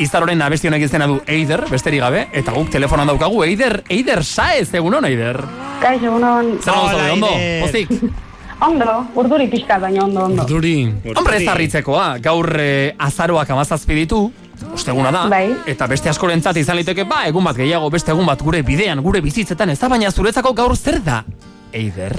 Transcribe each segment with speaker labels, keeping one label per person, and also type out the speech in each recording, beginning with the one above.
Speaker 1: izaroren abesti honek izena du Eider, besterik gabe, eta guk telefonan daukagu Eider, Eider saez, egunon Eider.
Speaker 2: Kaixo, egunon.
Speaker 1: Zer zaude, ondo? Pozik?
Speaker 2: Ondo, urduri pixka, baina ondo, ondo.
Speaker 3: Duri.
Speaker 1: Hombre ez harritzekoa, gaur eh, azaroak amazazpi ditu, osteguna da,
Speaker 2: Bai.
Speaker 1: eta beste askorentzat izan liteke, ba, egun bat gehiago, beste egun bat gure bidean, gure bizitzetan, ez da, baina zuretzako gaur zer da? Eider.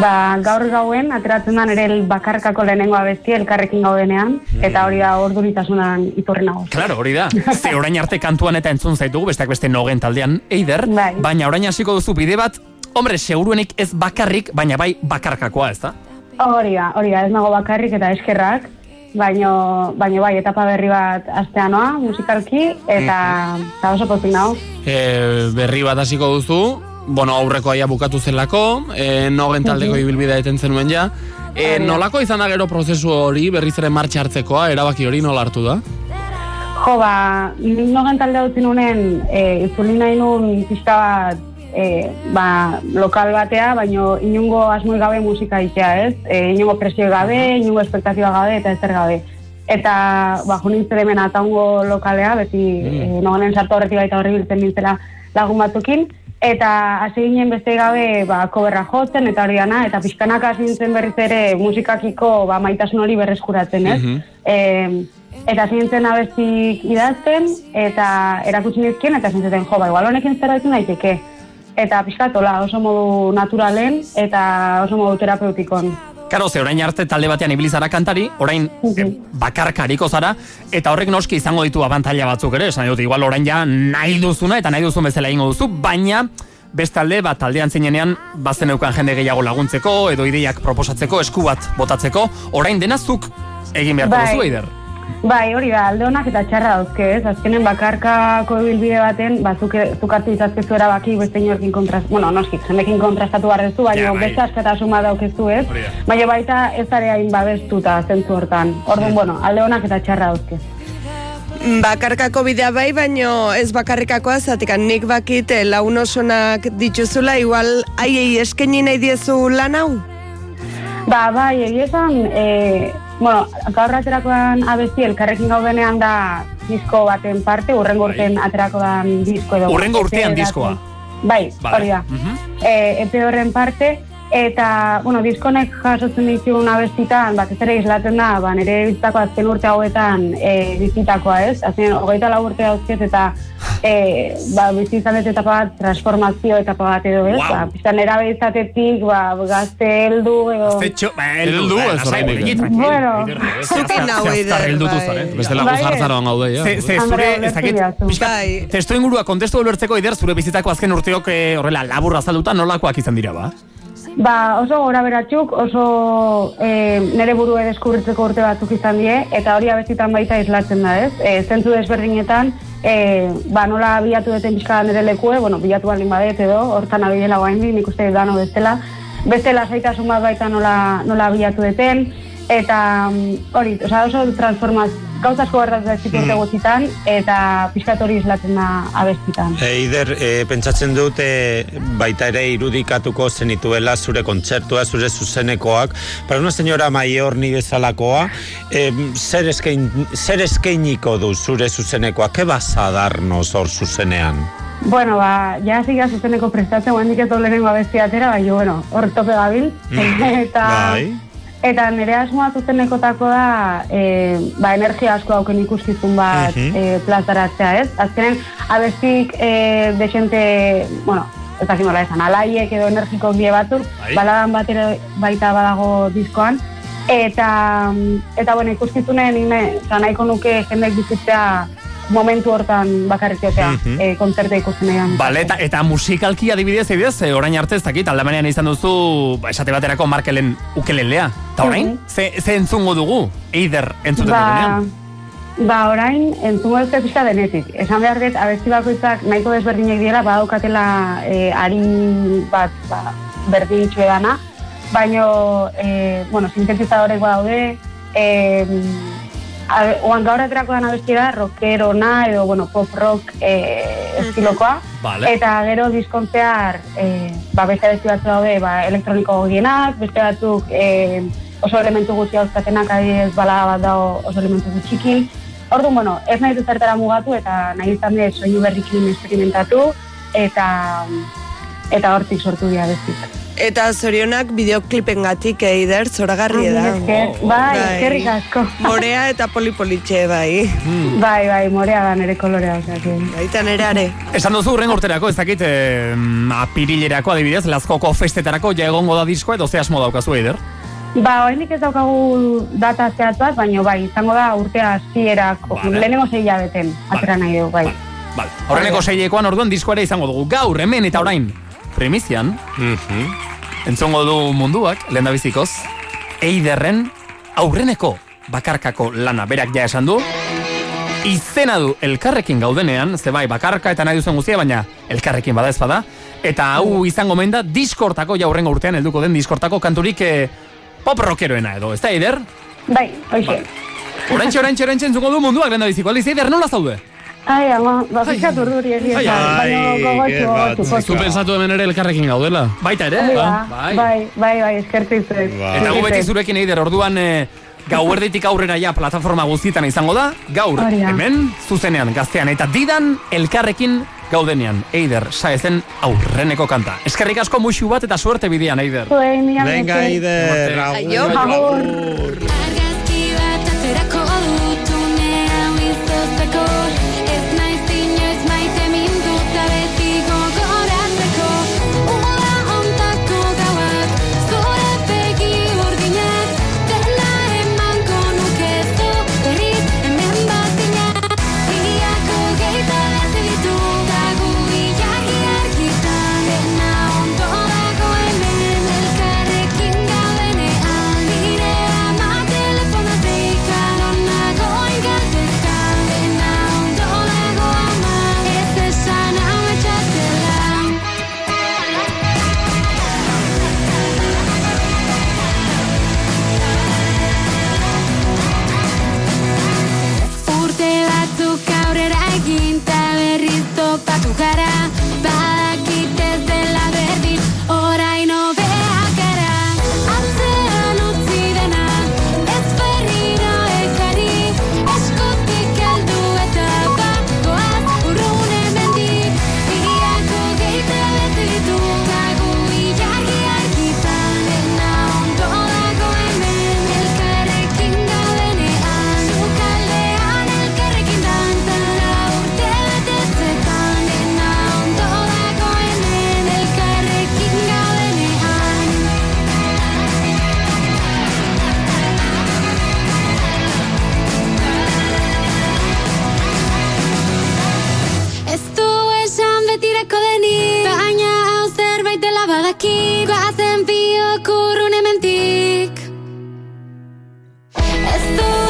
Speaker 2: Ba, gaur gauen, ateratzen da nire bakarkako lehenengo abesti elkarrekin gaudenean, eta hori da orduritasunan iturri nago.
Speaker 1: Claro, hori da. Ze orain arte kantuan eta entzun zaitugu, besteak beste nogen taldean, Eider,
Speaker 2: Bai.
Speaker 1: baina orain hasiko duzu bide bat, hombre, seguruenik ez bakarrik, baina bai bakarkakoa, ez da?
Speaker 2: Hori da, hori da, ez nago bakarrik eta eskerrak, baino, baino bai, etapa berri bat astea noa, musikalki, eta, eta oso pozik nago.
Speaker 3: E, berri bat hasiko duzu, bueno, aurreko aia bukatu zelako, e, nogen taldeko ibilbidea eten zenuen ja. E, nolako izan da gero prozesu hori, berriz ere martxa hartzekoa, erabaki hori nola hartu da?
Speaker 2: Jo, ba, nogen talde dut nunen, e, itzuli nahi nun pixka bat, e, ba, lokal batea, baino inungo asmoi gabe musika itea, ez? E, inungo presio gabe, inungo espektatiba gabe, eta ezer gabe. Eta, ba, jo nintzen hemen ataungo lokalea, beti mm. e, nogenen sartu horretik baita horri biltzen nintzela lagun batzukin, eta hasi ginen beste gabe ba, koberra jotzen eta hori dana, eta pixkanak hasi nintzen berriz ere musikakiko ba, maitasun hori berreskuratzen, ez? Em, eta hasi nintzen abestik idazten, eta erakutsi nizkien, eta zintzen, jo, ba, igual honekin zerbait daiteke. Eta pixkatola oso modu naturalen, eta oso modu terapeutikon.
Speaker 1: Karo, ze orain arte talde batean ibili zara kantari, orain bakarkariko zara, eta horrek noski izango ditu abantaila batzuk ere, esan dut, igual orain ja nahi duzuna eta nahi duzun bezala ingo duzu, baina bestalde, bat taldean zinenean, bazen eukan jende gehiago laguntzeko, edo ideiak proposatzeko, esku bat botatzeko, orain denazuk egin beharko
Speaker 2: Bai.
Speaker 1: duzu, Eider.
Speaker 2: Bai, hori da, alde honak eta txarra dauzke, ez? Azkenen bakarkako ibilbide baten, bazuk zuk hartu izazkezu erabaki beste inorkin kontrast, bueno, noski, jendekin kontrastatu behar duzu, baina
Speaker 1: Ja, bai.
Speaker 2: beste askatasun bat daukezu, ez? Baina baita ez are hain babestuta zentzu hortan. Orduan, bueno, alde honak eta txarra dauzke.
Speaker 4: Bakarkako bidea bai, baino ez bakarrikakoa, zatik nik bakit eh, laun osonak dituzula, igual haiei eskaini nahi diezu lan hau?
Speaker 2: Ba, bai, egia esan, e, bueno, gaur aterakoan abesti elkarrekin gaudenean da disko baten parte, urrengo urtean aterako dan disko edo.
Speaker 1: Hurrengo
Speaker 2: EP
Speaker 1: urtean diskoa.
Speaker 2: Bai,
Speaker 1: Vale.
Speaker 2: hori da.
Speaker 1: Mhm.
Speaker 2: e, epe horren parte, eta, bueno, diskonek jasotzen ditugun abestitan, batez ere islaten da, ba, nire bizitzako azken urte hauetan e, bizitakoa, ez? Azken, hogeita lau urte dauzket, eta e, ba, bizi izan dut etapa bat, transformazio etapa bat edo, ez?
Speaker 1: Wow.
Speaker 2: Ba, piztan nera izatetik, ba, gazte heldu, edo...
Speaker 1: Zetxo, ba,
Speaker 3: Heldu,
Speaker 1: ba,
Speaker 3: ez
Speaker 1: tranquil.
Speaker 2: Bueno.
Speaker 1: Zehaztar-
Speaker 4: nau,
Speaker 1: heldutu
Speaker 4: bai.
Speaker 1: zara?
Speaker 3: Bestela
Speaker 2: Bai,
Speaker 3: gozartzaroan gaude, ja.
Speaker 1: Ze, zure, ez dakit, pixkat,
Speaker 4: Bai.
Speaker 1: testu ingurua, kontestu ulertzeko ider, zure bizitako azken urteok eh, horrela labur azalduta nolakoak izan dira, ba?
Speaker 2: Ba, oso gora beratxuk, oso e, nire burue deskubritzeko urte batzuk izan die, eta hori abezitan baita islatzen da, ez? E, zentzu desberdinetan, e, ba, nola bilatu duten pixka nire lekue, bueno, bilatu baldin badet edo, hortan abilela guain nik uste dano bestela, beste lasaitasun bat baita nola, nola bilatu duten, eta mm, hori, osea, oso transformaz, gauza asko gertatu da zitu urte gutxitan, eta pixkat hori islatzen da abestitan.
Speaker 5: Eider, e, pentsatzen dut e, baita ere irudikatuko zenituela zure kontzertua, zure zuzenekoak. Para una señora mayor ni bezalakoa, e, zer, eskain, zer eskainiko du zure zuzenekoa? Ke vas a darnos hor zuzenean?
Speaker 2: Bueno, ba, ja ziga zuzeneko prestatzen, guendik ez dolenengo abesti atera, baina, bueno, hor tope gabil. eta,
Speaker 5: Bai.
Speaker 2: Eta nire asmoa zuzenekotako da, e, ba, energia asko hauken ikuskizun bat
Speaker 5: Mhm.
Speaker 2: e, plazaratzea, ez? Azkenen, abestik e, desente, bueno, ez dakit nola esan, alaiek edo energiko bie batzuk,
Speaker 1: Bai.
Speaker 2: baladan bat ere baita badago diskoan, eta, eta bueno, ikuskizunen, nahiko nuke jendek bizitzea momentu hortan bakarrik egotea,
Speaker 5: Mhm.
Speaker 2: eh, kontzerta ikusten egan.
Speaker 1: Bale, eta, eta musikalki adibidez, adibidez, eh, orain arte ez dakit, aldamenean izan duzu, ba, esate baterako markelen ukelelea. Eta orain,
Speaker 2: Mhm.
Speaker 1: ze, ze entzungo dugu, eider entzuten
Speaker 2: Ba,
Speaker 1: dugunean.
Speaker 2: ba, orain, entzungo ez pixka denetik. Esan behar dut, abesti bakoitzak nahiko desberdinek dira, badaukatela eh, ari bat ba, berdin dana, baino, eh, bueno, sintetizadorek badaude, eh, a- oan gaur aterako dan abesti da, rockerona edo, bueno, pop rock eh, estilokoa.
Speaker 1: Vale.
Speaker 2: Eta gero diskontzear, eh, ba, beste abesti batzu daude, ba, elektroniko gogienak, beste batzuk eh, oso elementu gutxi dauzkatenak adibidez balada bat dago oso elementu gutxikin. Orduan, bueno, ez nahi zertara mugatu eta nahi izan dut soinu berrikin experimentatu eta eta hortik sortu dira bezik.
Speaker 4: Eta zorionak bideoklipen gatik eider, zoragarri da.
Speaker 2: Bai, eskerrik asko.
Speaker 4: Morea eta polipolitxe bai.
Speaker 2: Bai, bai, morea da nere kolorea.
Speaker 4: Baita nere are.
Speaker 1: Esan duzu urren urterako, ez dakit, eh, apirilerako adibidez, lazkoko festetarako ja egongo da diskoa edo ze asmo daukazu eider?
Speaker 2: Ba, oraindik ez daukagu data zehatz bat, baina bai, izango da urtea hasierako,
Speaker 1: Vale.
Speaker 2: lehenengo sei beten, atera nahi dugu, bai.
Speaker 1: Vale. Horreneko seilekoan orduan diskoa ere izango dugu. Gaur, hemen eta orain, primizian, entzongo du munduak, lehen bizikoz, eiderren aurreneko bakarkako lana berak ja esan du, izena du elkarrekin gaudenean, ze bai, bakarka eta nahi duzen guztia, baina elkarrekin bada ez bada, eta hau izango menda diskortako, ja urtean helduko den diskortako kanturik eh, pop rockeroena edo, ez da eider?
Speaker 2: Bai, hoxe.
Speaker 1: Orentxe, orentxe, orentxe entzuko du munduak lehen biziko, aldiz, eider, nola zaude?
Speaker 2: Ai, ama, ba, fixat urduri egia
Speaker 1: Ai,
Speaker 5: ai,
Speaker 2: baina
Speaker 5: ke
Speaker 2: gogotxo,
Speaker 5: bat.
Speaker 2: gogotxo,
Speaker 3: Zu pensatu hemen ere elkarrekin gaudela.
Speaker 1: Baita ere,
Speaker 2: da,
Speaker 1: bai.
Speaker 2: bai, bai, bai, eskertu zuet.
Speaker 5: Bai.
Speaker 1: Eta gu beti zurekin eider, orduan e, gauerditik aurrera ja plataforma guztietan izango da, gaur
Speaker 2: Hori da.
Speaker 1: hemen, zuzenean, gaztean, eta didan elkarrekin gaudenean, eider, saezen aurreneko kanta. Eskerrik asko musu bat eta suerte bidean, eider.
Speaker 5: Venga,
Speaker 4: Aio.
Speaker 2: Agur.
Speaker 6: Argazki bat aterako Urte Goazen biok urrun hementik Ez du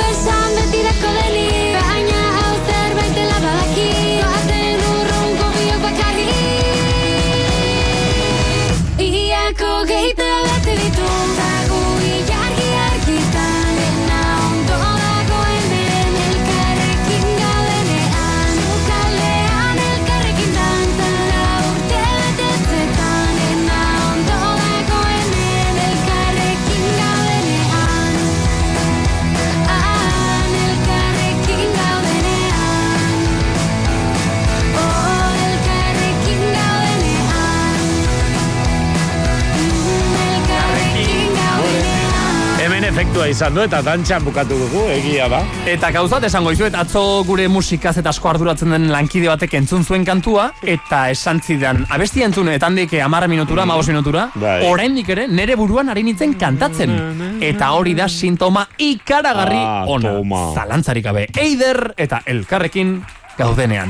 Speaker 5: Efektua izan du eta dantxan bukatu dugu, egia da.
Speaker 1: Eta gauzat esango izuet, atzo gure musikaz eta asko arduratzen den lankide batek entzun zuen kantua, eta esan zidan, abesti entzun eta handik amarra minutura, magos minutura,
Speaker 5: Bai.
Speaker 1: oraindik ere nere buruan ari nintzen kantatzen. Eta hori da sintoma ikaragarri
Speaker 5: Ah,
Speaker 1: ona.
Speaker 5: toma.
Speaker 1: Zalantzarik gabe, eider eta elkarrekin gaudenean.